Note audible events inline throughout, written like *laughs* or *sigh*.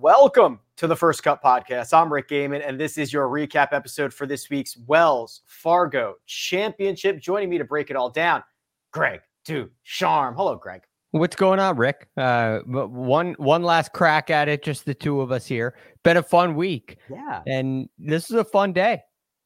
Welcome to the First Cut Podcast. I'm Rick Gehman, and this is your recap episode for this week's Wells Fargo Championship. Joining me to break it all down, Greg DuCharme. Hello, Greg. What's going on, Rick? Uh, one one last crack at it, just the two of us here. Been a fun week. Yeah. And this is a fun day.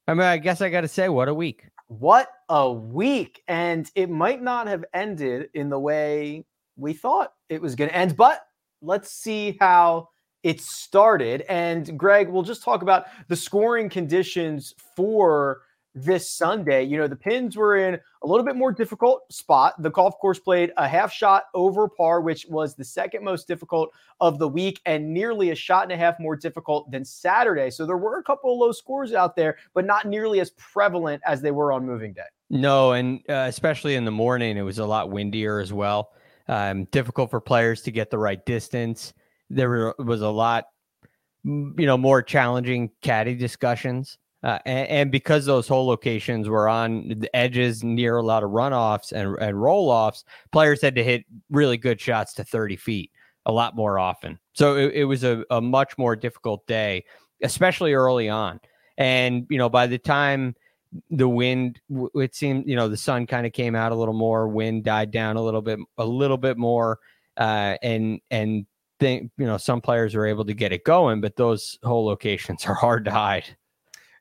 I mean, I guess I got to say, what a week. What a week. And it might not have ended in the way we thought it was going to end, but let's see how it started. And Greg, we'll just talk about the scoring conditions for this Sunday. You know, the pins were in a little bit more difficult spot. The golf course played a half shot over par, which was the second most difficult of the week and nearly a shot and a half more difficult than Saturday. So there were a couple of low scores out there, but not nearly as prevalent as they were on moving day. No, and uh, especially in the morning, it was a lot windier as well. Um, difficult for players to get the right distance. There was a lot, you know, more challenging caddy discussions. Uh, and, and, because those hole locations were on the edges near a lot of runoffs and, and roll offs, players had to hit really good shots to 30 feet a lot more often. So it, it was a, a much more difficult day, especially early on. And, you know, by the time the wind, it seemed, you know, the sun kind of came out a little more, wind died down a little bit, a little bit more. Uh, and, and, think you know some players are able to get it going but those hole locations *laughs* are hard to hide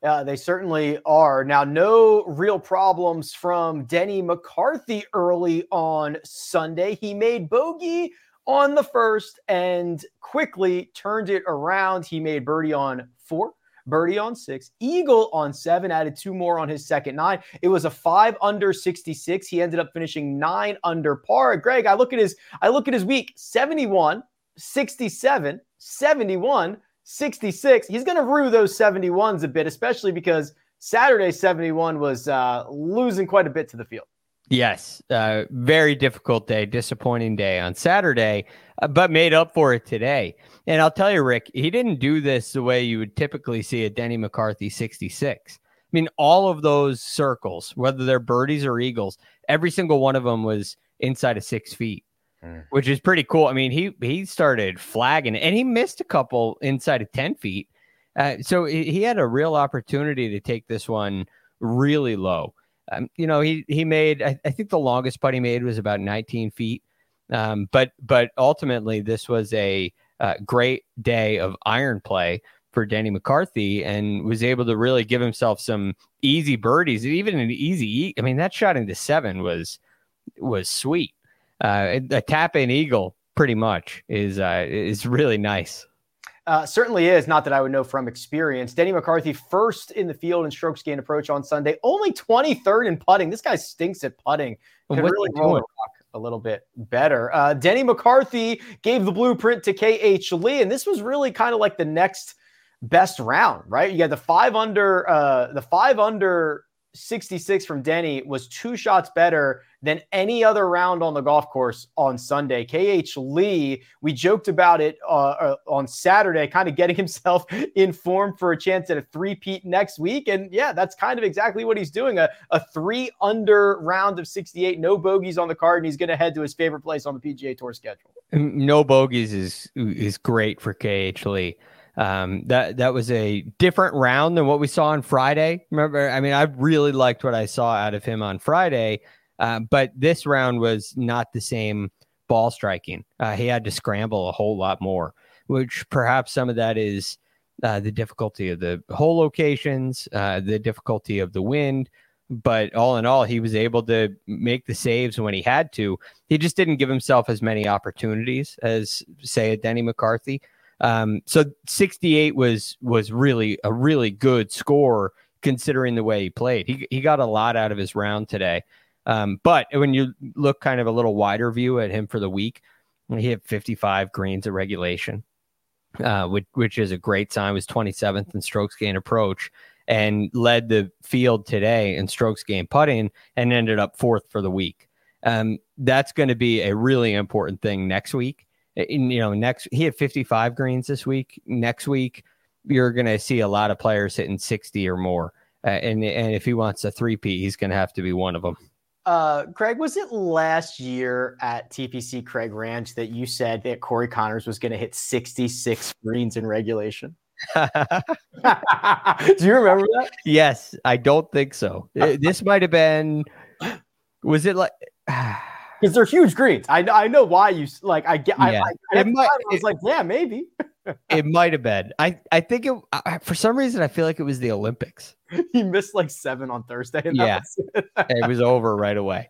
uh, they certainly are. Now, no real problems from Denny McCarthy early on Sunday. He made bogey on the first and quickly turned it around. He made birdie on four, birdie on six, eagle on seven, added two more on his second nine. It was a five under 66. He ended up finishing nine under par. Greg, I look at his I look at his week 71, 67, 71. 66. He's going to rue those 71s a bit, especially because Saturday 71 was uh, losing quite a bit to the field. Yes, uh, very difficult day, disappointing day on Saturday, uh, but made up for it today. And I'll tell you, Rick, he didn't do this the way you would typically see a Denny McCarthy 66. I mean, all of those circles, whether they're birdies or eagles, every single one of them was inside of six feet. Mm. which is pretty cool. I mean, he he started flagging and he missed a couple inside of 10 feet. Uh, so he had a real opportunity to take this one really low. Um, you know, he he made I, I, think the longest putt he made was about 19 feet. Um, but but ultimately, this was a uh, great day of iron play for Denny McCarthy and was able to really give himself some easy birdies, even an easy. I mean, that shot into seven was was sweet uh, a tap in eagle pretty much is uh, is really nice. Uh, certainly is. Not that I would know from experience. Denny McCarthy first in the field in strokes gained approach on Sunday, only 23rd in putting. This guy stinks at putting. Could really roll rock a little bit better. Uh, Denny McCarthy gave the blueprint to KH Lee, and this was really kind of like the next best round, right? You had the five under, uh, the five under 66 from Denny was two shots better than any other round on the golf course on Sunday. KH Lee, we joked about it uh, uh, on Saturday, kind of getting *laughs* himself in form for a chance at a three-peat next week. And yeah, that's kind of exactly what he's doing a, a three under round of 68, no bogeys on the card, and he's going to head to his favorite place on the PGA Tour schedule. No bogeys is is great for KH Lee. Um, that that was a different round than what we saw on Friday. Remember, I mean, I really liked what I saw out of him on Friday, uh, but this round was not the same ball striking. Uh, he had to scramble a whole lot more, which perhaps some of that is uh, the difficulty of the hole locations, uh, the difficulty of the wind. But all in all, he was able to make the saves when he had to. He just didn't give himself as many opportunities as, say, a Denny McCarthy. Um, so 68 was was really a really good score considering the way he played. He he got a lot out of his round today. Um, but when you look kind of a little wider view at him for the week, he had 55 greens at regulation, uh, which which is a great sign. Was 27th in strokes gain approach and led the field today in strokes gain putting and ended up fourth for the week. Um, that's going to be a really important thing next week you know, next he had 55 greens this week. Next week, you're going to see a lot of players hitting 60 or more. Uh, and and if he wants a three-peat, he's going to have to be one of them. Uh, Craig, was it last year at TPC Craig Ranch that you said that Corey Conners was going to hit 66 greens in regulation? *laughs* *laughs* Do you remember that? Yes, I don't think so. *laughs* this might have been. Was it like? *sighs* because they're huge greens. I I know why you like. I get. Yeah. I, I, I, might, I was it, like, yeah, maybe. *laughs* it might have been. I I think it. I, for some reason, I feel like it was the Olympics. *laughs* he missed like seven on Thursday. yeah, was it. *laughs* it was over right away.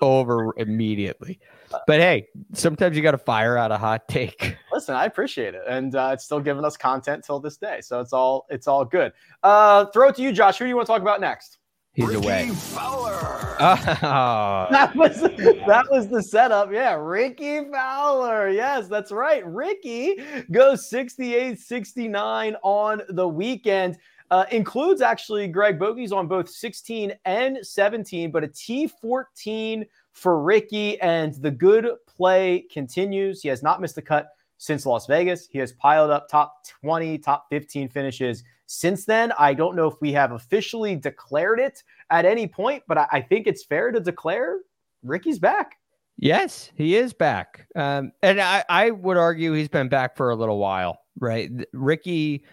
over immediately. But hey, sometimes you got to fire out a hot take. Listen, I appreciate it, and uh, it's still giving us content till this day, so it's all it's all good. Uh, throw it to you, Josh. Who do you want to talk about next? He's Rickie away. Fowler. Oh. *laughs* That was *laughs* that was the setup. Yeah, Rickie Fowler. Yes, that's right. Rickie goes 68-69 on the weekend. Uh, includes actually Greg Bogies on both 16 and 17, but a T14 for Rickie, and the good play continues. He has not missed a cut since Las Vegas. He has piled up top 20, top 15 finishes since then. I don't know if we have officially declared it at any point, but I, I think it's fair to declare Rickie's back. Yes, he is back. Um, and I, I would argue he's been back for a little while, right? Rickie,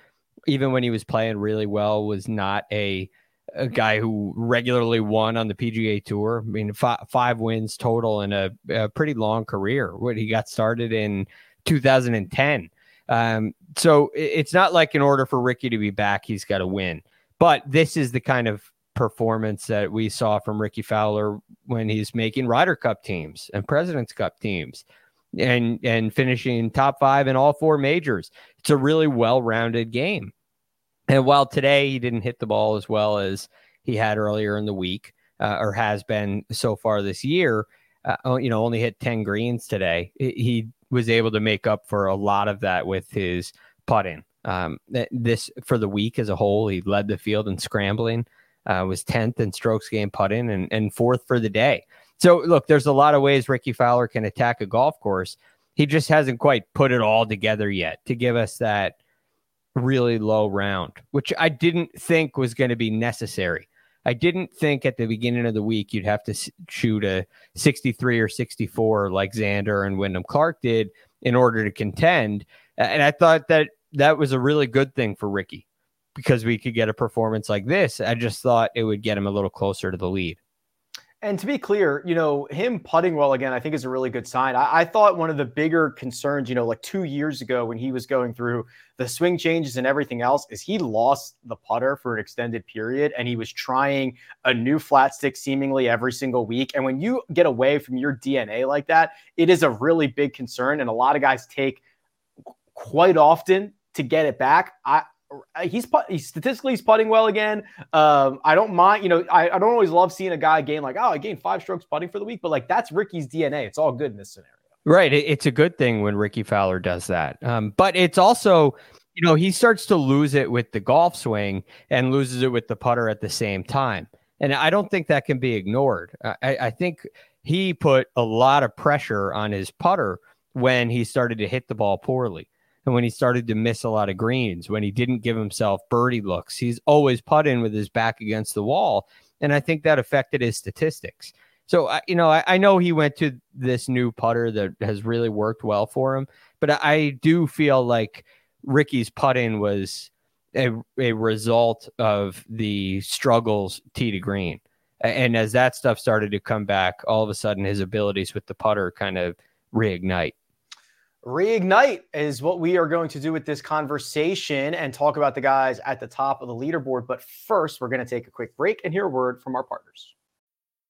even when he was playing really well, was not a, a guy who regularly won on the PGA Tour. I mean, f- five wins total in a, a pretty long career. What he got started in 2010. Um, so it's not like in order for Rickie to be back, he's got to win. But this is the kind of performance that we saw from Rickie Fowler when he's making Ryder Cup teams and President's Cup teams and and finishing top five in all four majors. It's a really well-rounded game. And while today he didn't hit the ball as well as he had earlier in the week uh, or has been so far this year, uh, you know, only hit 10 greens today. He was able to make up for a lot of that with his putting. Um, this for the week as a whole, he led the field in scrambling, uh, was 10th in strokes gained putting, and, and fourth for the day. So, look, there's a lot of ways Rickie Fowler can attack a golf course. He just hasn't quite put it all together yet to give us that really low round, which I didn't think was going to be necessary. I didn't think at the beginning of the week you'd have to shoot a 63 or 64 like Xander and Wyndham Clark did in order to contend. And I thought that that was a really good thing for Rickie because we could get a performance like this. I just thought it would get him a little closer to the lead. And to be clear, you know, him putting well again, I think is a really good sign. I, I, thought one of the bigger concerns, you know, like two years ago when he was going through the swing changes and everything else, is he lost the putter for an extended period and he was trying a new flat stick seemingly every single week. And when you get away from your DNA like that, it is a really big concern. And a lot of guys take quite often to get it back. I, he's, he's statistically he's putting well again. Um, I don't mind, you know, I, I don't always love seeing a guy gain like, oh, I gained five strokes putting for the week, but like that's Rickie's DNA. It's all good in this scenario. Right. It's a good thing when Rickie Fowler does that. Um, but it's also, you know, he starts to lose it with the golf swing and loses it with the putter at the same time. And I don't think that can be ignored. I, I think he put a lot of pressure on his putter when he started to hit the ball poorly and when he started to miss a lot of greens, when he didn't give himself birdie looks, he's always putting with his back against the wall. And I think that affected his statistics. So, you know, I, I know he went to this new putter that has really worked well for him, but I do feel like Rickie's putting was a, a result of the struggles tee to green. And as that stuff started to come back, all of a sudden his abilities with the putter kind of reignite. Reignite is what we are going to do with this conversation and talk about the guys at the top of the leaderboard. But first, we're going to take a quick break and hear a word from our partners.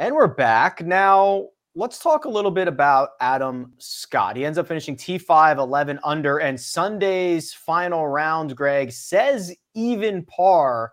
And we're back. Now, let's talk a little bit about Adam Scott. He ends up finishing T5, 11 under, and Sunday's final round, Greg, says even par,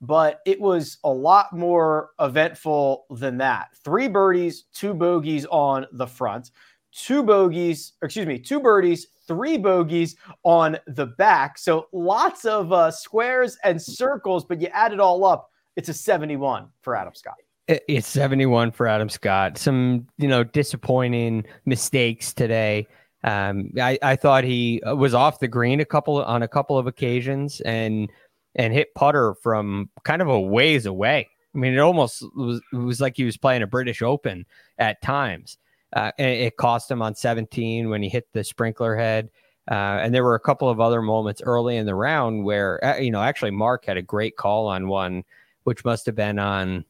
but it was a lot more eventful than that. Three birdies, two bogeys on the front, two bogeys, excuse me, two birdies, three bogeys on the back. So lots of uh, squares and circles, but you add it all up, it's a 71 for Adam Scott. It's 71 for Adam Scott. Some, you know, disappointing mistakes today. Um, I, I thought he uh, was off the green a couple on a couple of occasions and and hit putter from kind of a ways away. I mean, it almost was it was like he was playing a British Open at times. Uh, and it cost him on 17 when he hit the sprinkler head. Uh, and there were a couple of other moments early in the round where, uh, you know, actually Mark had a great call on one, which must have been on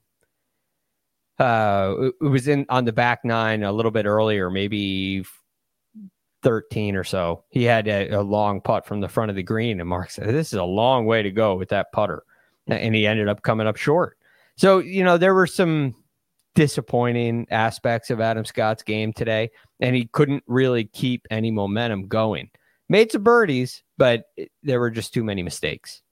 uh, it was in on the back nine a little bit earlier, maybe 13 or so. He had a, a, long putt from the front of the green, and Mark said, This is a long way to go with that putter. And he ended up coming up short. So, you know, there were some disappointing aspects of Adam Scott's game today, and he couldn't really keep any momentum going. Made some birdies, but there were just too many mistakes.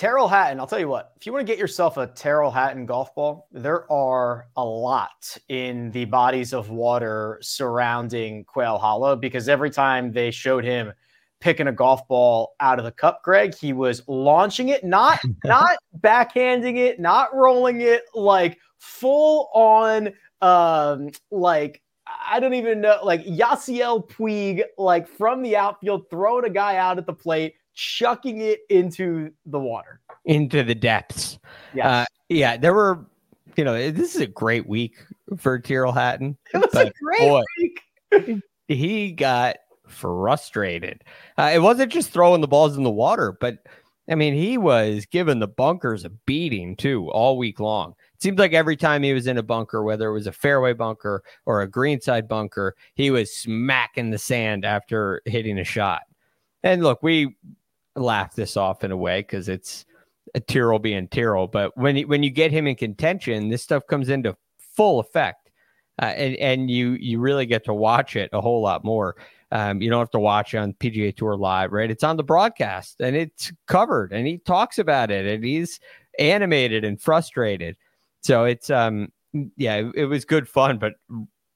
Tyrrell Hatton, I'll tell you what, if you want to get yourself a Tyrrell Hatton golf ball, there are a lot in the bodies of water surrounding Quail Hollow because every time they showed him picking a golf ball out of the cup, Greg, he was launching it, not *laughs* not backhanding it, not rolling it, like full on um like I don't even know, like Yasiel Puig, like from the outfield, throwing a guy out at the plate chucking it into the water, into the depths. Yeah, uh, yeah. There were, you know, this is a great week for Tyrrell Hatton. *laughs* It was a great boy, week. he got frustrated. Uh, it wasn't just throwing the balls in the water, but I mean, he was giving the bunkers a beating too all week long. It seemed like every time he was in a bunker, whether it was a fairway bunker or a greenside bunker, he was smacking the sand after hitting a shot. And look, we laugh this off in a way because it's a Tyrrell being Tyrrell. But when when you get him in contention, this stuff comes into full effect, uh, and and you you really get to watch it a whole lot more. Um, you don't have to watch on PGA Tour Live, right? It's on the broadcast and it's covered, and he talks about it, and he's animated and frustrated. So it's um yeah, it, it was good fun, but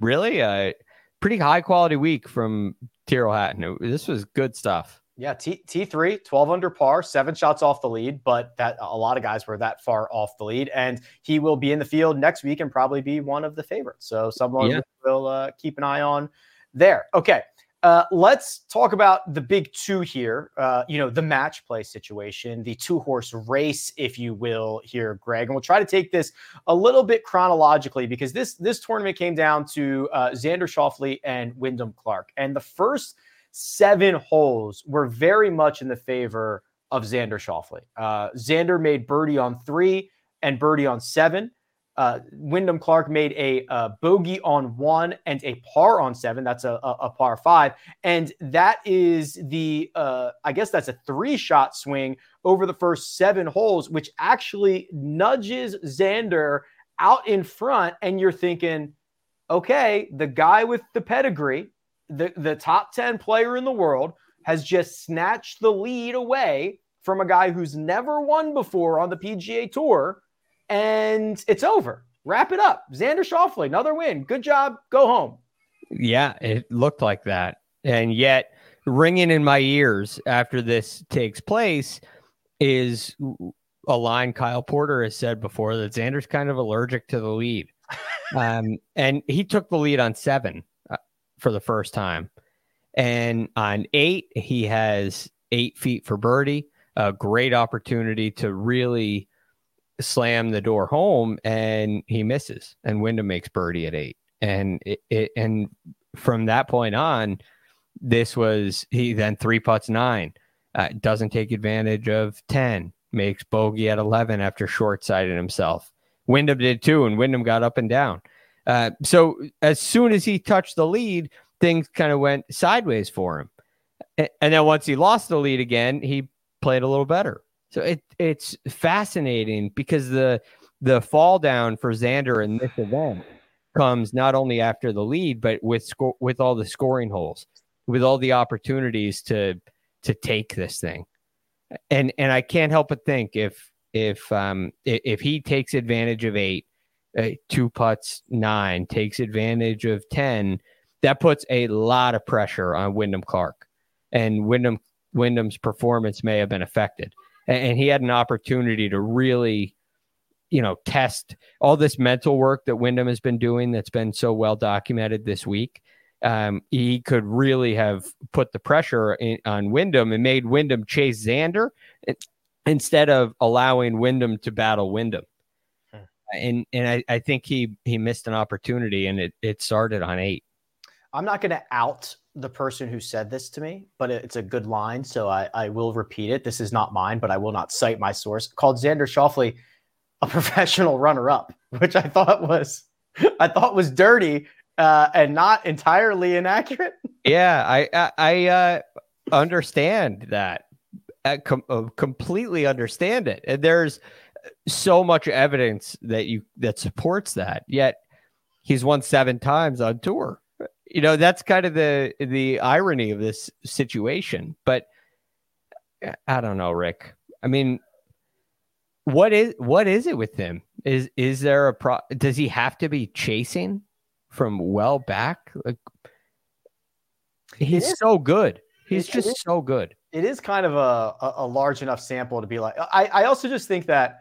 really a pretty high quality week from Tyrrell Hatton. It, this was good stuff. Yeah, T T3, 12 under par, seven shots off the lead, but that a lot of guys were that far off the lead. And he will be in the field next week and probably be one of the favorites. So someone yeah. will uh, keep an eye on there. Okay. Uh, let's talk about the big two here. Uh, you know, the match play situation, the two horse race, if you will, here, Greg. And we'll try to take this a little bit chronologically because this this tournament came down to uh, Xander Schauffele and Wyndham Clark. And the first seven holes were very much in the favor of Xander Schauffele. Uh, Xander made birdie on three and birdie on seven. Uh, Wyndham Clark made a, a, bogey on one and a par on seven. That's a, a, a par five. And that is the, uh, I guess that's a three shot swing over the first seven holes, which actually nudges Xander out in front. And you're thinking, okay, the guy with the pedigree, the, the top 10 player in the world, has just snatched the lead away from a guy who's never won before on the PGA Tour and it's over. Wrap it up. Xander Schauffele, another win. Good job. Go home. Yeah, it looked like that. And yet, ringing in my ears after this takes place is a line Kyle Porter has said before that Xander's kind of allergic to the lead. *laughs* um, and he took the lead on seven for the first time. And on eight, he has eight feet for birdie. A great opportunity to really slam the door home and he misses and Wyndham makes birdie at eight. And it, it, and from that point on, this was he then three putts nine, uh, doesn't take advantage of 10, makes bogey at 11 after short sided himself. Wyndham did too, and Wyndham got up and down. Uh, so as soon as he touched the lead, things kind of went sideways for him. And then once he lost the lead again, he played a little better. So it it's fascinating because the the fall down for Xander in this event comes not only after the lead, but with sco- with all the scoring holes, with all the opportunities to to take this thing. And and I can't help but think if if um if he takes advantage of eight, uh, two putts nine, takes advantage of ten, that puts a lot of pressure on Wyndham Clark, and Wyndham Wyndham's performance may have been affected and he had an opportunity to really you know test all this mental work that Wyndham has been doing that's been so well documented this week. Um, he could really have put the pressure in, on Wyndham and made Wyndham chase Xander instead of allowing Wyndham to battle Wyndham. And and I, I think he he missed an opportunity and it, it started on eight. I'm not going to out the person who said this to me, but it's a good line, so I, I will repeat it. This is not mine, but I will not cite my source. Called Xander Schauffele a *laughs* professional runner-up, which I thought was I thought was dirty uh, and not entirely inaccurate. Yeah, I I, I uh, understand that. I com- uh, completely understand it, and there's so much evidence that you that supports that. Yet he's won seven times on tour. You know that's kind of the the irony of this situation but i don't know rick. I mean what is what is it with him? Is is there a pro does he have to be chasing from well back? Like he's so good. He's just so good. It is kind of a, a, large enough sample to be like i i also just think that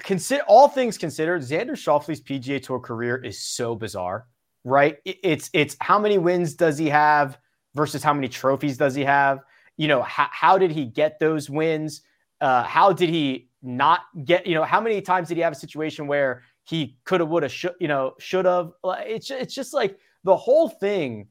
consider all things considered xander schauffele's pga tour career is so bizarre right? It's it's how many wins does he have versus how many trophies does he have? You know, how, how did he get those wins? Uh, how did he not get? You know, how many times did he have a situation where he could have, would have, should, you know, should have? It's it's just like the whole thing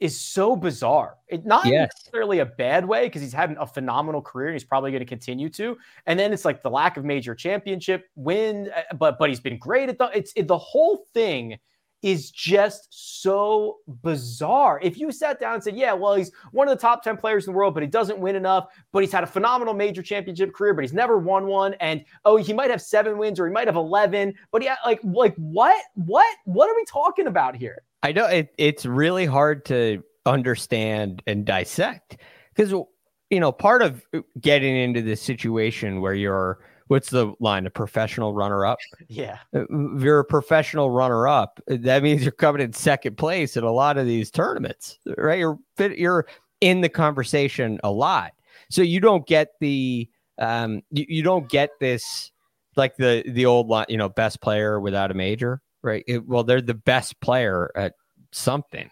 is so bizarre. It not yes. necessarily a bad way because he's had a phenomenal career and he's probably going to continue to. And then it's like the lack of major championship win, uh, but but he's been great at the. It's it, the whole thing is just so bizarre. If you sat down and said, yeah, well, he's one of the top 10 players in the world, but he doesn't win enough, but he's had a phenomenal major championship career, but he's never won one. And oh, he might have seven wins or he might have 11, but yeah, like, like what, what, what are we talking about here? I know it, it's really hard to understand and dissect because, you know, part of getting into this situation where you're, what's the line? A professional runner up. *laughs* Yeah. Uh, if you're a professional runner up, that means you're coming in second place in a lot of these tournaments, right? You're you're in the conversation a lot, so you don't get the um you, you don't get this like the the old line, you know, best player without a major, right? It, well, they're the best player at something.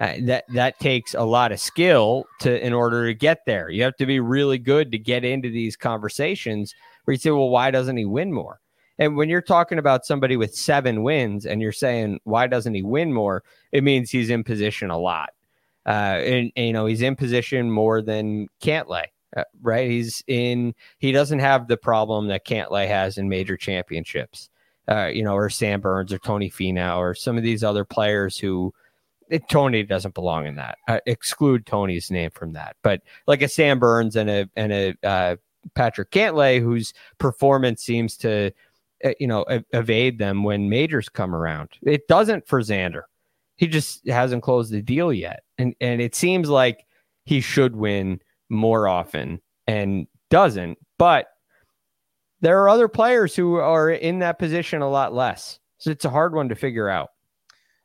Uh, that that takes a lot of skill to in order to get there. You have to be really good to get into these conversations where you say, well, why doesn't he win more? And when you're talking about somebody with seven wins and you're saying, why doesn't he win more? It means he's in position a lot. Uh, and, and, you know, he's in position more than Cantlay, uh, right? He's in, he doesn't have the problem that Cantlay has in major championships. uh, you know, or Sam Burns or Tony Finau or some of these other players who it, Tony doesn't belong in that. Uh, exclude Tony's name from that. But like a Sam Burns and a and a uh, Patrick Cantlay, whose performance seems to uh, you know evade them when majors come around. It doesn't for Xander. He just hasn't closed the deal yet, and and it seems like he should win more often and doesn't. But there are other players who are in that position a lot less. So it's a hard one to figure out.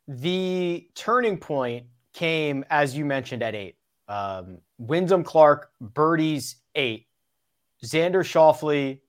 The turning point came, as you mentioned, at eight. Um, Wyndham Clark birdies eight. Xander Schauffele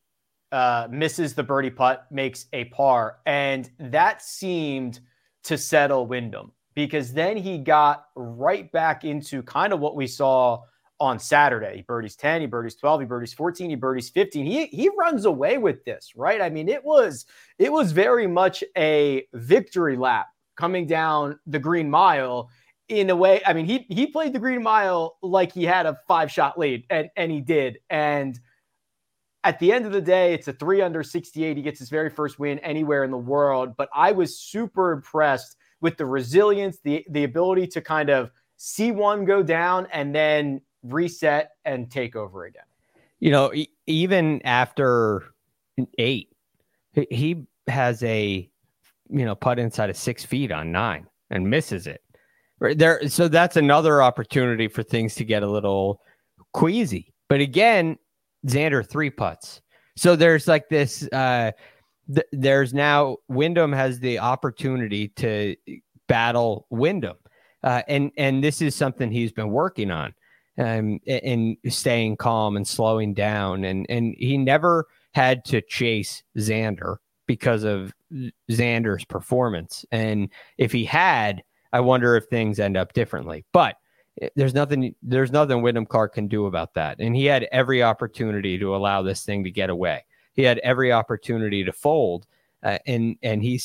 uh, misses the birdie putt, makes a par. And that seemed to settle Wyndham because then he got right back into kind of what we saw on Saturday. He birdies 10, he birdies 12, he birdies 14, he birdies 15. He he runs away with this, right? I mean, it was it was very much a victory lap coming down the green mile in a way. I mean, he he played the green mile like he had a five shot lead, and and he did. And at the end of the day, it's a three under 68. He gets his very first win anywhere in the world. But I was super impressed with the resilience, the the ability to kind of see one go down and then reset and take over again. You know, even after eight, he has a you know, putt inside of six feet on nine and misses it. Right there. So that's another opportunity for things to get a little queasy. But again, Xander three putts. So there's like this. Uh, th- there's now Wyndham has the opportunity to battle Wyndham, uh, and and this is something he's been working on, um, and staying calm and slowing down, and and he never had to chase Xander because of Xander's performance. And if he had, I wonder if things end up differently. But there's nothing there's nothing Wyndham Clark can do about that. And he had every opportunity to allow this thing to get away. He had every opportunity to fold, uh, and and he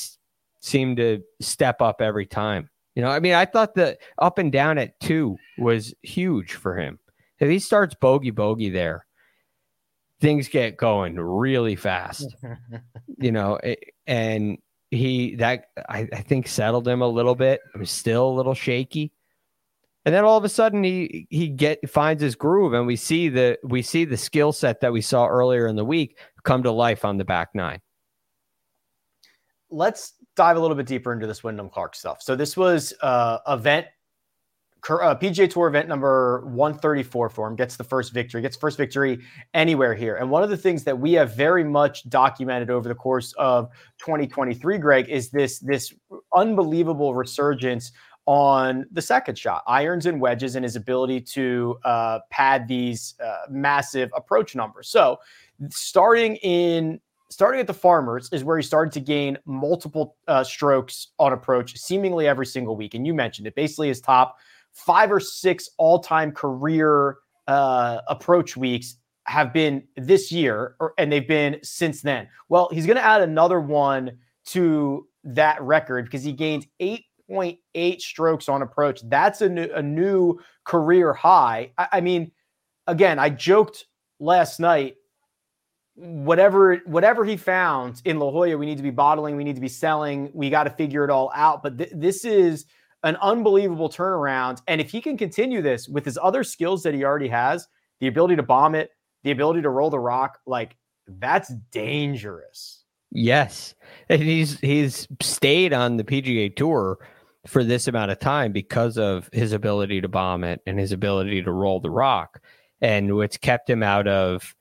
seemed to step up every time. You know, I mean, I thought the up and down at two was huge for him. If he starts bogey bogey there, things get going really fast. *laughs* you know, and he that I, I, think settled him a little bit. It was still a little shaky. And then all of a sudden he he get finds his groove and we see the we see the skill set that we saw earlier in the week come to life on the back nine. Let's dive a little bit deeper into this Wyndham Clark stuff. So this was uh event uh, PGA Tour event number 134 for him, gets the first victory, gets first victory anywhere here. And one of the things that we have very much documented over the course of 2023, Greg, is this this unbelievable resurgence on the second shot, irons and wedges, and his ability to uh, pad these uh, massive approach numbers. So, starting in starting at the farmers is where he started to gain multiple uh, strokes on approach seemingly every single week and you mentioned it basically his top five or six all time career uh, approach weeks have been this year, or, and they've been since then. Well, he's going to add another one to that record because he gained 8.8 strokes on approach. That's a new, a new career high. I, I mean, again, I joked last night whatever whatever he found in La Jolla, we need to be bottling, we need to be selling, we got to figure it all out. But th- this is an unbelievable turnaround. And if he can continue this with his other skills that he already has, the ability to bomb it, the ability to roll the rock, like that's dangerous. Yes. And he's he's stayed on the PGA tour for this amount of time because of his ability to bomb it and his ability to roll the rock. And what's kept him out of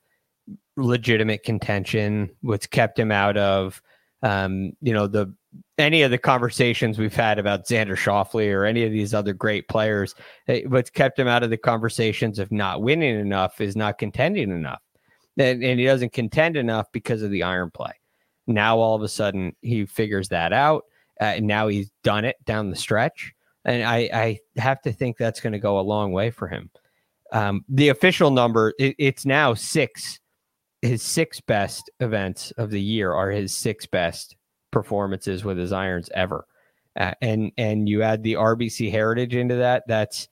legitimate contention, what's kept him out of um, you know, the any of the conversations we've had about Xander Schauffele or any of these other great players, eh, what's kept him out of the conversations of not winning enough is not contending enough. And, and he doesn't contend enough because of the iron play. Now, all of a sudden, he figures that out. Uh, and now he's done it down the stretch. And I, I have to think that's going to go a long way for him. Um, the official number, it, it's now six. His six best events of the year are his six best performances with his irons ever. Uh, and and you add the RBC Heritage into that. That's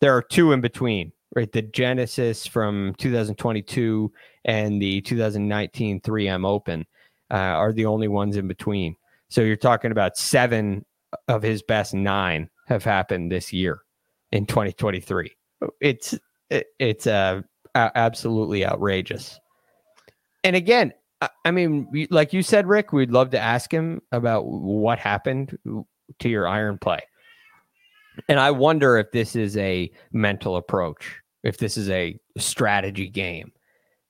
there are two in between, right? The Genesis from 2022 and the 2019 3M Open. uh, are the only ones in between. So you're talking about seven of his best nine have happened this year in 2023. It's it, it's uh, absolutely outrageous. And again, I mean, like you said, Rick, we'd love to ask him about what happened to your iron play. And I wonder if this is a mental approach, if this is a strategy game.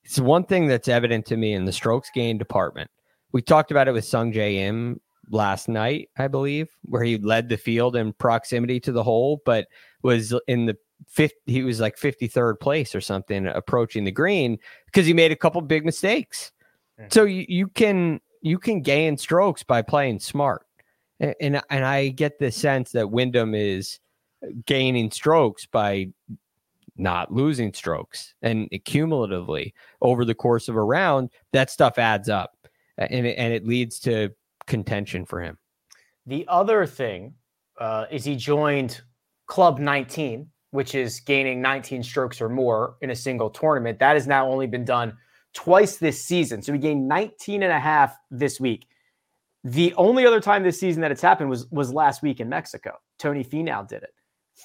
It's one thing that's evident to me in the strokes gain department. We talked about it with Sungjae Im last night, I believe, where he led the field in proximity to the hole, but was in the fifth. He was like 53rd place or something approaching the green because he made a couple big mistakes. Mm-hmm. So you, you can you can gain strokes by playing smart and and I get the sense that Wyndham is gaining strokes by not losing strokes and cumulatively over the course of a round that stuff adds up and it, and it leads to contention for him the other thing uh, is he joined club 19 which is gaining 19 strokes or more in a single tournament that has now only been done twice this season so he gained 19 and a half this week the only other time this season that it's happened was was last week in Mexico. Tony Finau did it.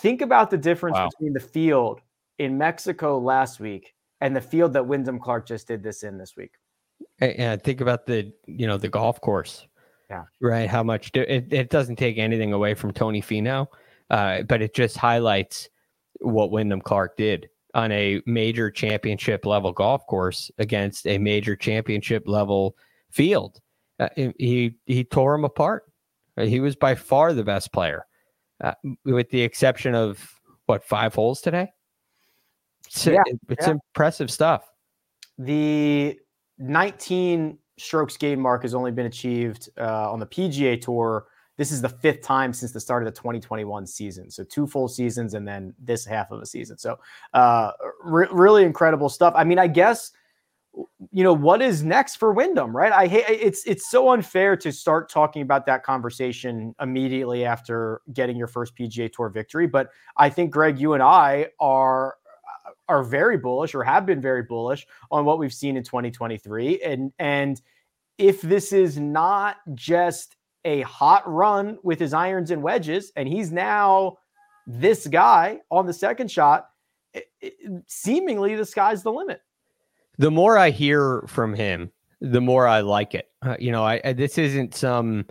Think about the difference wow. between the field in Mexico last week and the field that Wyndham Clark just did this in this week. And think about the you know the golf course. Yeah. Right. How much do, it, it doesn't take anything away from Tony Finau, uh, but it just highlights what Wyndham Clark did on a major championship level golf course against a major championship level field. Uh, he he tore him apart. He was by far the best player, uh, with the exception of what five holes today. It's, yeah, it's yeah. impressive stuff. The 19 strokes gain mark has only been achieved uh, on the PGA Tour. This is the fifth time since the start of the 2021 season. So two full seasons and then this half of a season. So uh, re- really incredible stuff. I mean, I guess you know what is next for Wyndham, right? I hate it's it's so unfair to start talking about that conversation immediately after getting your first PGA Tour victory, but I think Greg, you and I are are very bullish or have been very bullish on what we've seen in 2023 and and if this is not just a hot run with his irons and wedges and he's now this guy on the second shot it, it, seemingly the sky's the limit the more I hear from him, the more I like it. Uh, you know, I, I, this isn't some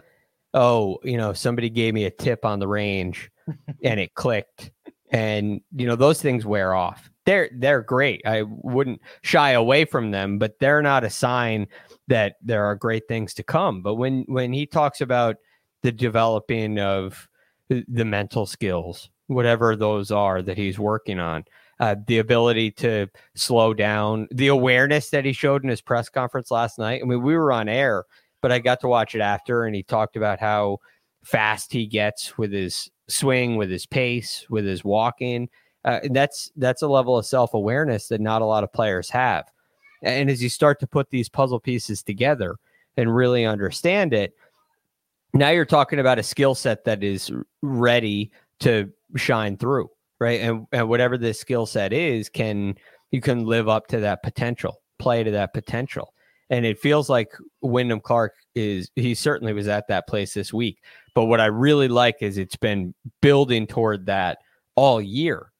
oh, you know, somebody gave me a tip on the range *laughs* and it clicked. And you know, those things wear off. They're they're great. I wouldn't shy away from them, but they're not a sign that there are great things to come. But when when he talks about the developing of the mental skills, whatever those are that he's working on, uh, the ability to slow down, the awareness that he showed in his press conference last night. I mean, we were on air, but I got to watch it after, and he talked about how fast he gets with his swing, with his pace, with his walking. Uh, that's that's a level of self awareness that not a lot of players have. And as you start to put these puzzle pieces together and really understand it, now you're talking about a skill set that is ready to shine through right? And, and whatever this skill set is, can you can live up to that potential, play to that potential. And it feels like Wyndham Clark is he certainly was at that place this week. But what I really like is it's been building toward that all year.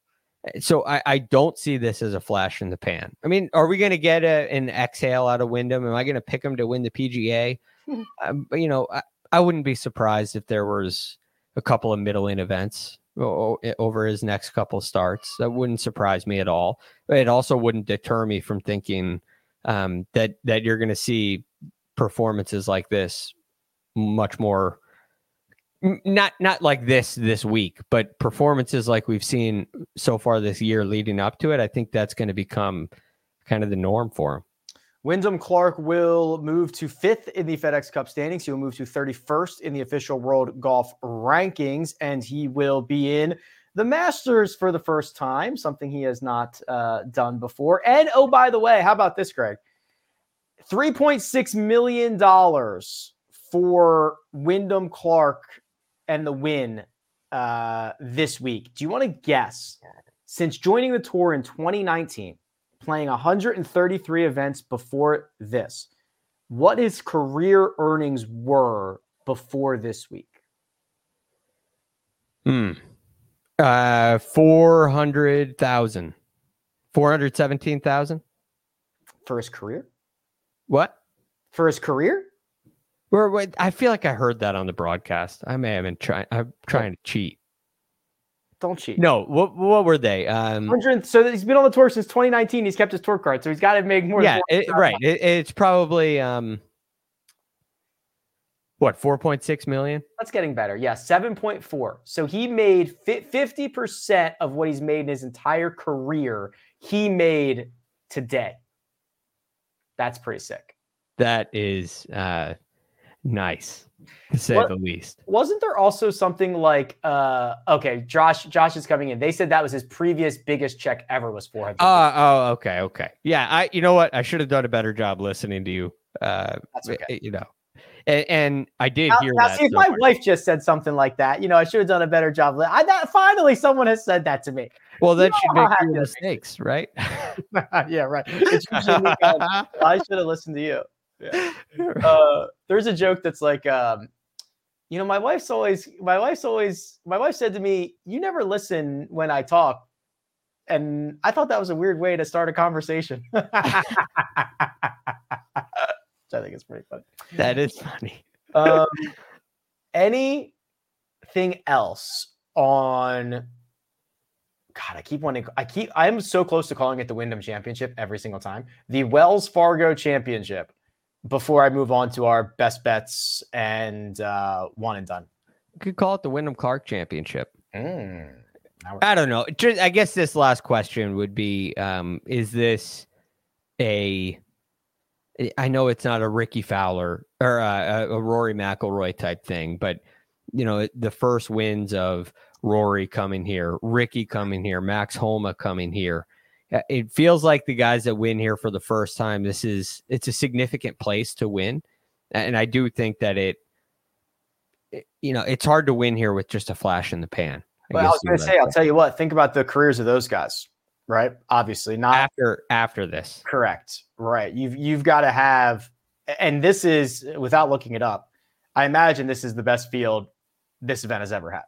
So I, I don't see this as a flash in the pan. I mean, are we going to get a, an exhale out of Wyndham? Am I going to pick him to win the PGA? *laughs* um, you know, I, I wouldn't be surprised if there was a couple of middling events over his next couple starts. That wouldn't surprise me at all. It also wouldn't deter me from thinking um, that that you're going to see performances like this much more not not like this this week, but performances like we've seen so far this year leading up to it. I think that's going to become kind of the norm for him. Wyndham Clark will move to fifth in the FedEx Cup standings. He will move to 31st in the official world golf rankings, and he will be in the Masters for the first time, something he has not uh, done before. And oh, by the way, how about this, Greg? $3.6 million for Wyndham Clark and the win uh, this week. Do you want to guess? Since joining the tour in 2019, playing 133 events before this. what his career earnings were before this week. Hmm. Uh, 400,000. 417,000 for his career. What? For his career? Or I feel like I heard that on the broadcast. I may have been trying. I'm trying to cheat. Don't cheat. No. What What were they? Um, so he's been on the tour since 2019. He's kept his tour card, so he's got to make more. Yeah, it, right. It, it's probably um, what 4.6 million. That's getting better. Yeah, 7.4. So he made 50 percent of what he's made in his entire career. He made today. That's pretty sick. That is uh, nice to say what, the least. Wasn't there also something like uh okay, Josh Josh is coming in. They said that was his previous biggest check ever was 400. Uh, oh, okay, okay. Yeah, I you know what? I should have done a better job listening to you. Uh That's okay. you know. And, and I did now, hear now that. See, if so my wife just said something like that, you know, I should have done a better job. I that, finally someone has said that to me. Well, that should make mistakes, right? *laughs* yeah, right. I should have listened to you. Yeah. *laughs* Uh, there's a joke that's like, um, you know, my wife's always, my wife's always, my wife said to me, "You never listen when I talk," and I thought that was a weird way to start a conversation. *laughs* Which I think it's pretty funny. That is funny. um, anything else on God, I keep wanting. I keep. I am so close to calling it the Wyndham Championship every single time. The Wells Fargo Championship. Before I move on to our best bets and uh, one and done, you could call it the Wyndham Clark Championship. Mm, I don't know. I guess this last question would be: um, Is this a? I know it's not a Rickie Fowler or a, a Rory McIlroy type thing, but you know the first wins of Rory coming here, Rickie coming here, Max Homa coming here. Uh, it feels like the guys that win here for the first time. This is it's a significant place to win, and I do think that it, it you know, it's hard to win here with just a flash in the pan. I well, I was going to say, I'll tell you what. Think about the careers of those guys, right? Obviously, not after after this. Correct. Right. You've you've got to have, and this is without looking it up. I imagine this is the best field this event has ever had.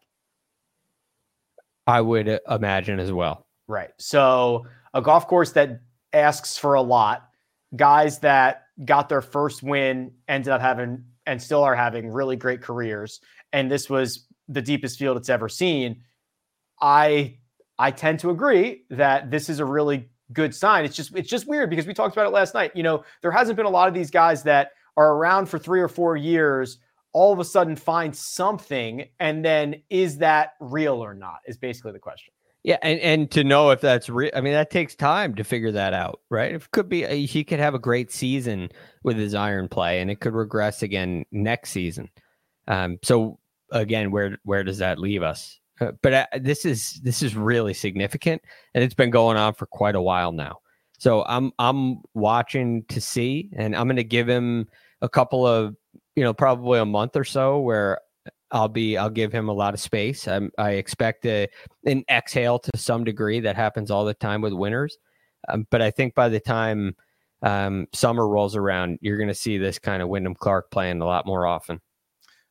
I would uh, imagine as well. Right. So a golf course that asks for a lot, guys that got their first win ended up having and still are having really great careers. And this was the deepest field it's ever seen. I I tend to agree that this is a really good sign. It's just it's just weird because we talked about it last night. You know, there hasn't been a lot of these guys that are around for 3 or 4 years all of a sudden find something and then is that real or not is basically the question yeah and, and to know if that's real i mean that takes time to figure that out right? It could be he could have a great season with his iron play and it could regress again next season. Um, so again where where does that leave us? Uh, but uh, this is this is really significant and it's been going on for quite a while now. So i'm i'm watching to see and i'm going to give him a couple of you know, probably a month or so where I'll be I'll give him a lot of space. I'm, I expect a, an exhale to some degree that happens all the time with winners. Um, but I think by the time um, summer rolls around, you're going to see this kind of Wyndham Clark playing a lot more often.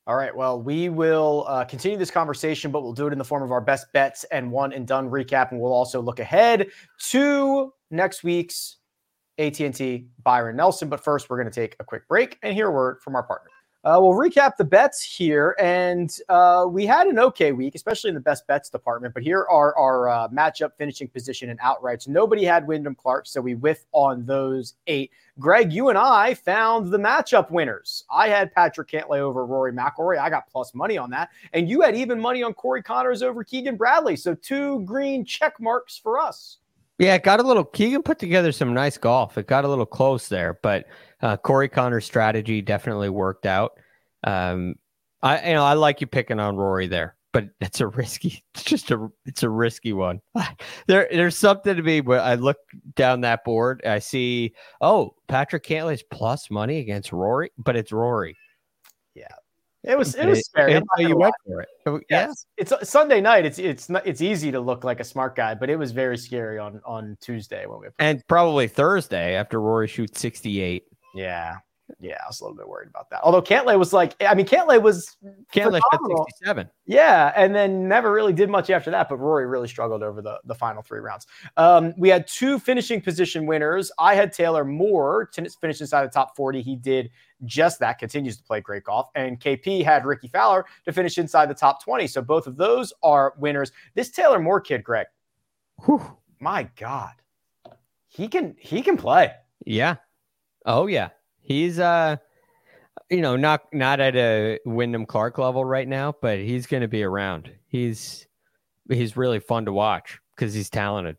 All right. Well, we will uh, continue this conversation, but we'll do it in the form of our best bets and one and done recap, and we'll also look ahead to next week's AT&T Byron Nelson. But first, we're going to take a quick break and hear a word from our partner. Uh, we'll recap the bets here, and uh, we had an okay week, especially in the best bets department. But here are our uh, matchup finishing position and outrights. Nobody had Wyndham Clark, so we whiff on those eight. Greg, you and I found the matchup winners. I had Patrick Cantlay over Rory McIlroy. I got plus money on that, and you had even money on Corey Conners over Keegan Bradley. So two green check marks for us. Yeah, it got a little. Keegan put together some nice golf. It got a little close there, but uh, Corey Conners' strategy definitely worked out. Um, I you know I like you picking on Rory there, but it's a risky. It's *laughs* just a it's a risky one. *laughs* there there's something to me. But I look down that board, I see oh Patrick Cantlay's plus money against Rory, but it's Rory. It was it was scary. It, you went for it. Yes. Yeah, it's uh, Sunday night. It's it's not, it's easy to look like a smart guy, but it was very scary on on Tuesday when we and probably Thursday after Rory shoots sixty eight. Yeah, Yeah, I was a little bit worried about that. Although Cantlay was like, I mean, Cantlay was Cantlay shot 67. Yeah, and then never really did much after that. But Rory really struggled over the, the final three rounds. Um, we had two finishing position winners. I had Taylor Moore to finish inside the top 40. He did just that, continues to play great golf. And KP had Rickie Fowler to finish inside the top 20. So both of those are winners. This Taylor Moore kid, Greg, whew, my God, he can he can play. Yeah. Oh yeah. He's uh you know, not not at a Wyndham Clark level right now, but he's going to be around. He's he's really fun to watch because he's talented.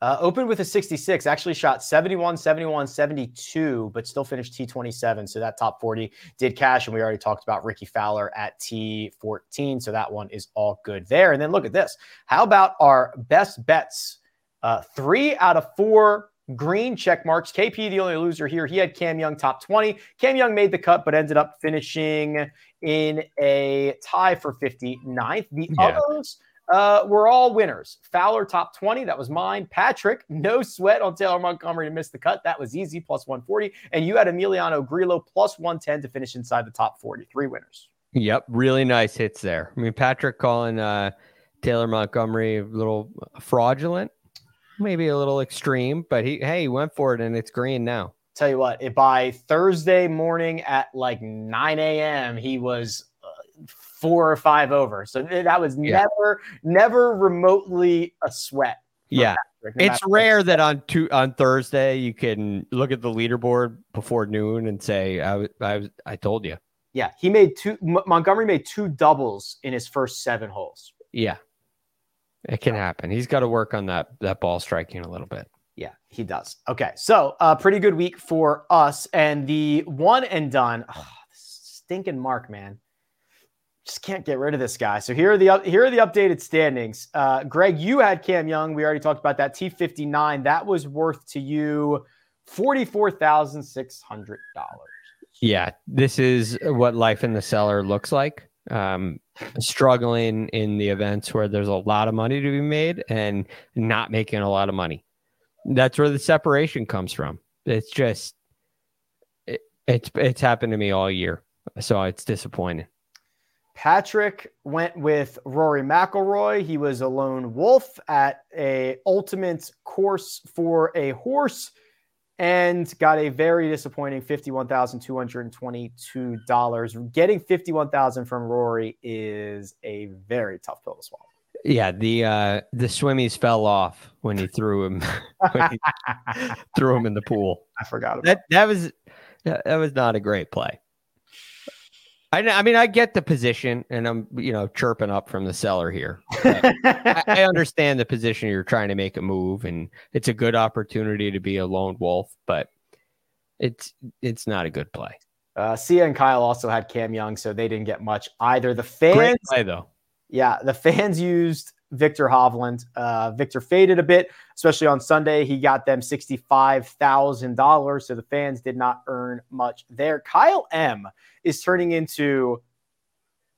Uh, opened with a 66, actually shot 71, 71, 72, but still finished T27. So that top 40 did cash. And we already talked about Rickie Fowler at T14. So that one is all good there. And then look at this. How about our best bets? Uh, three out of four green check marks. KP, the only loser here. He had Cam Young top 20. Cam Young made the cut, but ended up finishing in a tie for 59th. The yeah. others uh, were all winners. Fowler top 20. That was mine. Patrick, no sweat on Taylor Montgomery to miss the cut. That was easy, plus 140. And you had Emiliano Grillo plus 110 to finish inside the top 43 winners. Yep. Really nice hits there. I mean, Patrick calling uh, Taylor Montgomery a little fraudulent maybe a little extreme, but he hey, he went for it and it's green now. Tell you what, by Thursday morning at like 9 a.m., he was uh, four or five over. So that was yeah. never, never remotely a sweat. Yeah. Patrick, no it's rare that on two on Thursday you can look at the leaderboard before noon and say, I, I, I told you. Yeah. He made two, M- Montgomery made two doubles in his first seven holes. Yeah. It can happen. He's got to work on that that ball striking a little bit. Yeah, he does. Okay, so a uh, pretty good week for us, and the one and done. Oh, stinking Mark, man, just can't get rid of this guy. So here are the here are the updated standings. Uh, Greg, you had Cam Young. We already talked about that. T fifty nine. That was worth to you forty four thousand six hundred dollars. Yeah, this is what life in the cellar looks like um, struggling in the events where there's a lot of money to be made and not making a lot of money. That's where the separation comes from. It's just it, it's it's happened to me all year, so it's disappointing. Patrick went with Rory McIlroy. He was a lone wolf at a ultimate course for a horse and got a very disappointing $51,222. Getting 51,000 from Rory is a very tough pill to swallow. Yeah, the uh the swimmies fell off when he threw him *laughs* he *laughs* threw him in the pool. I forgot that. That was that was not a great play. I, I mean, I get the position, and I'm you know chirping up from the cellar here. I, I, *laughs* understand the position you're trying to make a move, and it's a good opportunity to be a lone wolf, but it's it's not a good play. Uh, Sia and Kyle also had Cam Young, so they didn't get much either. The fans, Great play though. Yeah, the fans used Viktor Hovland. Uh, Viktor faded a bit, especially on Sunday. He got them $65,000. So the fans did not earn much there. Kyle M is turning into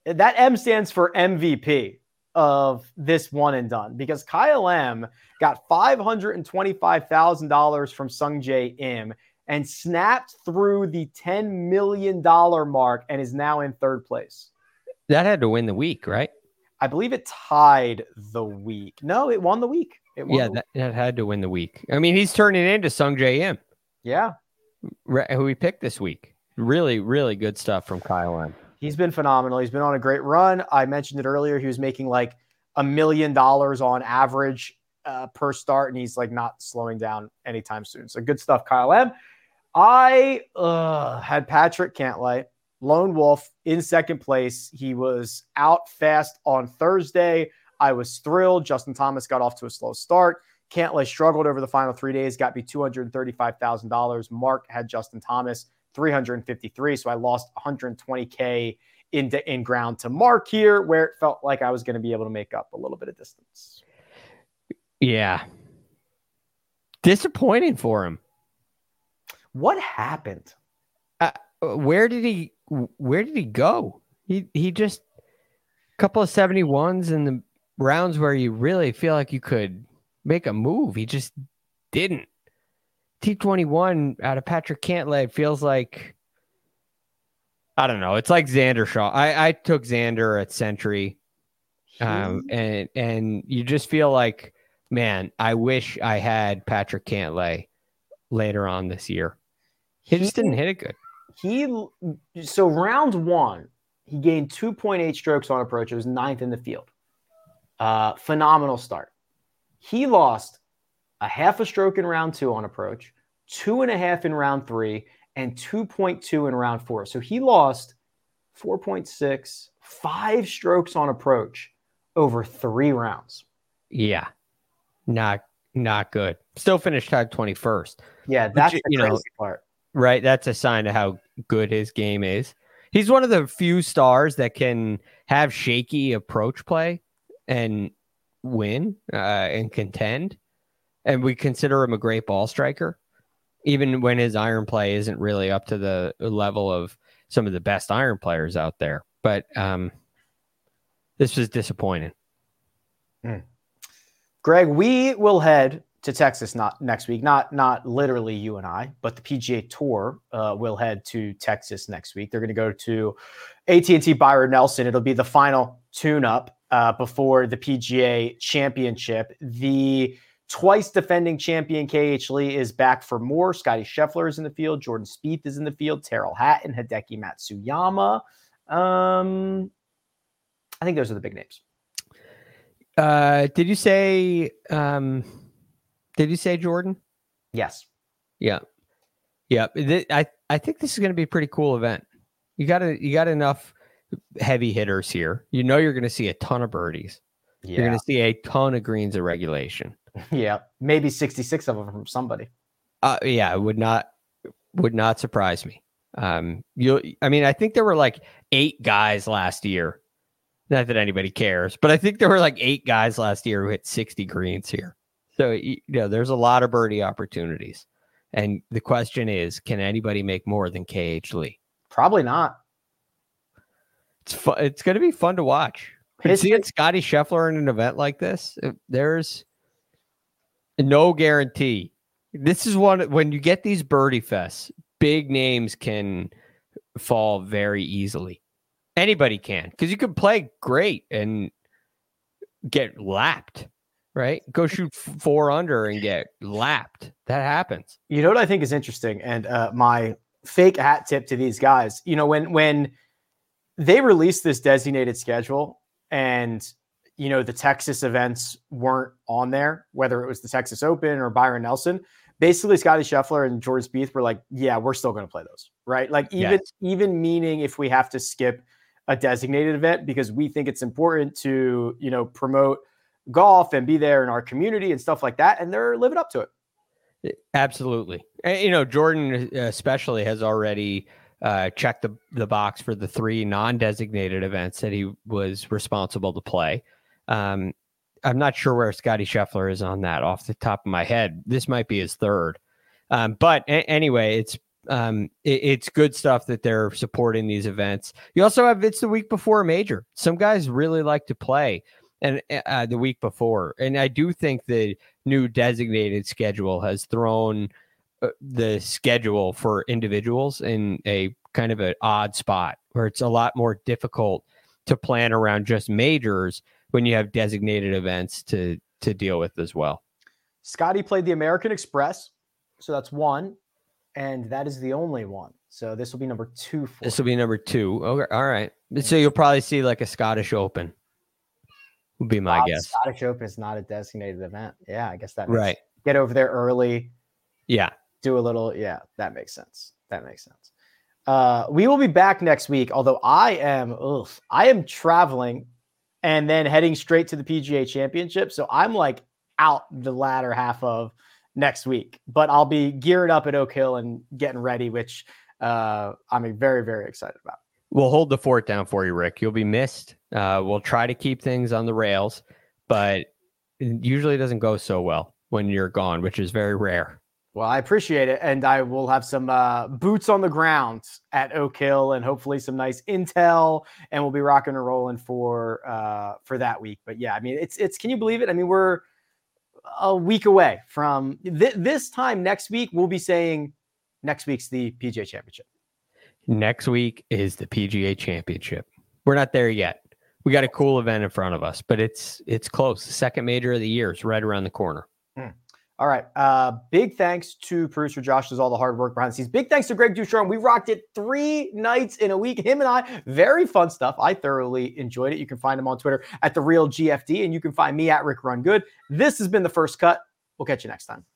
that M stands for MVP of this one and done because Kyle M got $525,000 from Sungjae Im and snapped through the $10 million mark and is now in third place. That had to win the week, right? I believe it tied the week. No, it won the week. Won yeah, that, that, had to win the week. I mean, he's turning into Sungjae Im. Yeah. Who we picked this week. Really, really good stuff from Kyle M. He's been phenomenal. He's been on a great run. I mentioned it earlier. He was making like a million dollars on average uh, per start, and he's like not slowing down anytime soon. So good stuff, Kyle M. I uh, had Patrick Cantlay Lone Wolf in second place. He was out fast on Thursday. I was thrilled. Justin Thomas got off to a slow start. Cantlay struggled over the final three days, got me $235,000. Mark had Justin Thomas 353. So I lost 120K in, in ground to Mark here, where it felt like I was going to be able to make up a little bit of distance. Yeah. Disappointing for him. What happened? Uh, where did he where did he go? He he just a couple of 71s in the rounds where you really feel like you could make a move. He just didn't. T21 out of Patrick Cantlay feels like I don't know. It's like Xander Shaw. I, I took Xander at Sentry. Um, and and you just feel like, man, I wish I had Patrick Cantlay later on this year. He, he just didn't hit it good. He so round one, he gained 2.8 strokes on approach. It was ninth in the field. Uh, phenomenal start. He lost a half a stroke in round two on approach, two and a half in round three, and 2.2 in round four. So he lost 4.6, five strokes on approach over three rounds. Yeah. Not not good. Still finished tied 21st. Yeah, that's Which, the you know, part. Right. That's a sign of how good his game is. He's one of the few stars that can have shaky approach play and win uh, and contend. And we consider him a great ball striker, even when his iron play isn't really up to the level of some of the best iron players out there. But um, this was disappointing. Mm. Greg, we will head to Texas not next week. Not not literally you and I, but the PGA Tour uh, will head to Texas next week. They're going to go to AT&T Byron Nelson. It'll be the final tune-up uh, before the PGA Championship. The twice defending champion KH Lee is back for more. Scotty Scheffler is in the field. Jordan Spieth is in the field. Tyrrell Hatton, Hideki Matsuyama. Um, I think those are the big names. Uh, did you say? Um, did you say Jordan? Yes. Yeah. Yeah. I I think this is going to be a pretty cool event. You got a, you got enough heavy hitters here. You know you're going to see a ton of birdies. Yeah. You're going to see a ton of greens of regulation. *laughs* Yeah, maybe 66 of them from somebody. Uh, yeah, it would not would not surprise me. Um, you, I mean, I think there were like eight guys last year not that anybody cares, but I think there were like eight guys last year who hit 60 greens here. So, you know, there's a lot of birdie opportunities. And the question is, can anybody make more than KH Lee? Probably not. It's fun. It's going to be fun to watch. Seeing Scotty Scheffler in an event like this, uh, there's no guarantee. This is one when you get these birdie fests, big names can fall very easily. Anybody can because you can play great and get lapped, right? Go shoot four under and get lapped. That happens. You know what I think is interesting, and uh, my fake hat tip to these guys. You know when when they released this designated schedule and you know the Texas events weren't on there, whether it was the Texas Open or Byron Nelson. Basically, Scotty Scheffler and Jordan Spieth were like, "Yeah, we're still going to play those, right? Like even yes. even meaning if we have to skip a designated event because we think it's important to, you know, promote golf and be there in our community and stuff like that. And they're living up to it. Absolutely. And, you know, Jordan uh, especially has already uh, checked the, the box for the three non designated events that he was responsible to play. Um, I'm not sure where Scotty Scheffler is on that off the top of my head. This might be his third. Um, but a- anyway, it's um, it, it's good stuff that they're supporting these events. You also have it's the week before a major. Some guys really like to play and uh, the week before, and I do think the new designated schedule has thrown uh, the schedule for individuals in a kind of an odd spot where it's a lot more difficult to plan around just majors when you have designated events to to deal with as well. Scotty played the American Express, so that's one and that is the only one. So this will be number two. For this will be number two. Okay, all right. So you'll probably see like a Scottish Open. Would be my guess. Scottish Open is not a designated event. Yeah, I guess that right. Get over there early. Yeah. Do a little. Yeah, that makes sense. That makes sense. Uh, we will be back next week. Although I am, ugh, I am traveling, and then heading straight to the PGA Championship. So I'm like out the latter half of next week. But I'll be geared up at Oak Hill and getting ready, which uh, I'm very, very excited about. We'll hold the fort down for you, Rick. You'll be missed. Uh, we'll try to keep things on the rails, but it usually doesn't go so well when you're gone, which is very rare. Well, I appreciate it, and I will have some uh, boots on the ground at Oak Hill, and hopefully some nice intel, and we'll be rocking and rolling for uh, for that week. But yeah, I mean, it's it's. Can you believe it? I mean, we're a week away from th- this time next week. We'll be saying next week's the PGA Championship. Next week is the PGA Championship. We're not there yet. We got a cool event in front of us, but it's it's close. The second major of the year is right around the corner. Hmm. All right. Uh, big thanks to producer Josh does all the hard work behind the scenes. Big thanks to Greg DuCharme. We rocked it three nights in a week. Him and I, very fun stuff. I thoroughly enjoyed it. You can find him on Twitter at the real GFD, and you can find me at Rick Run Good. This has been the first cut. We'll catch you next time.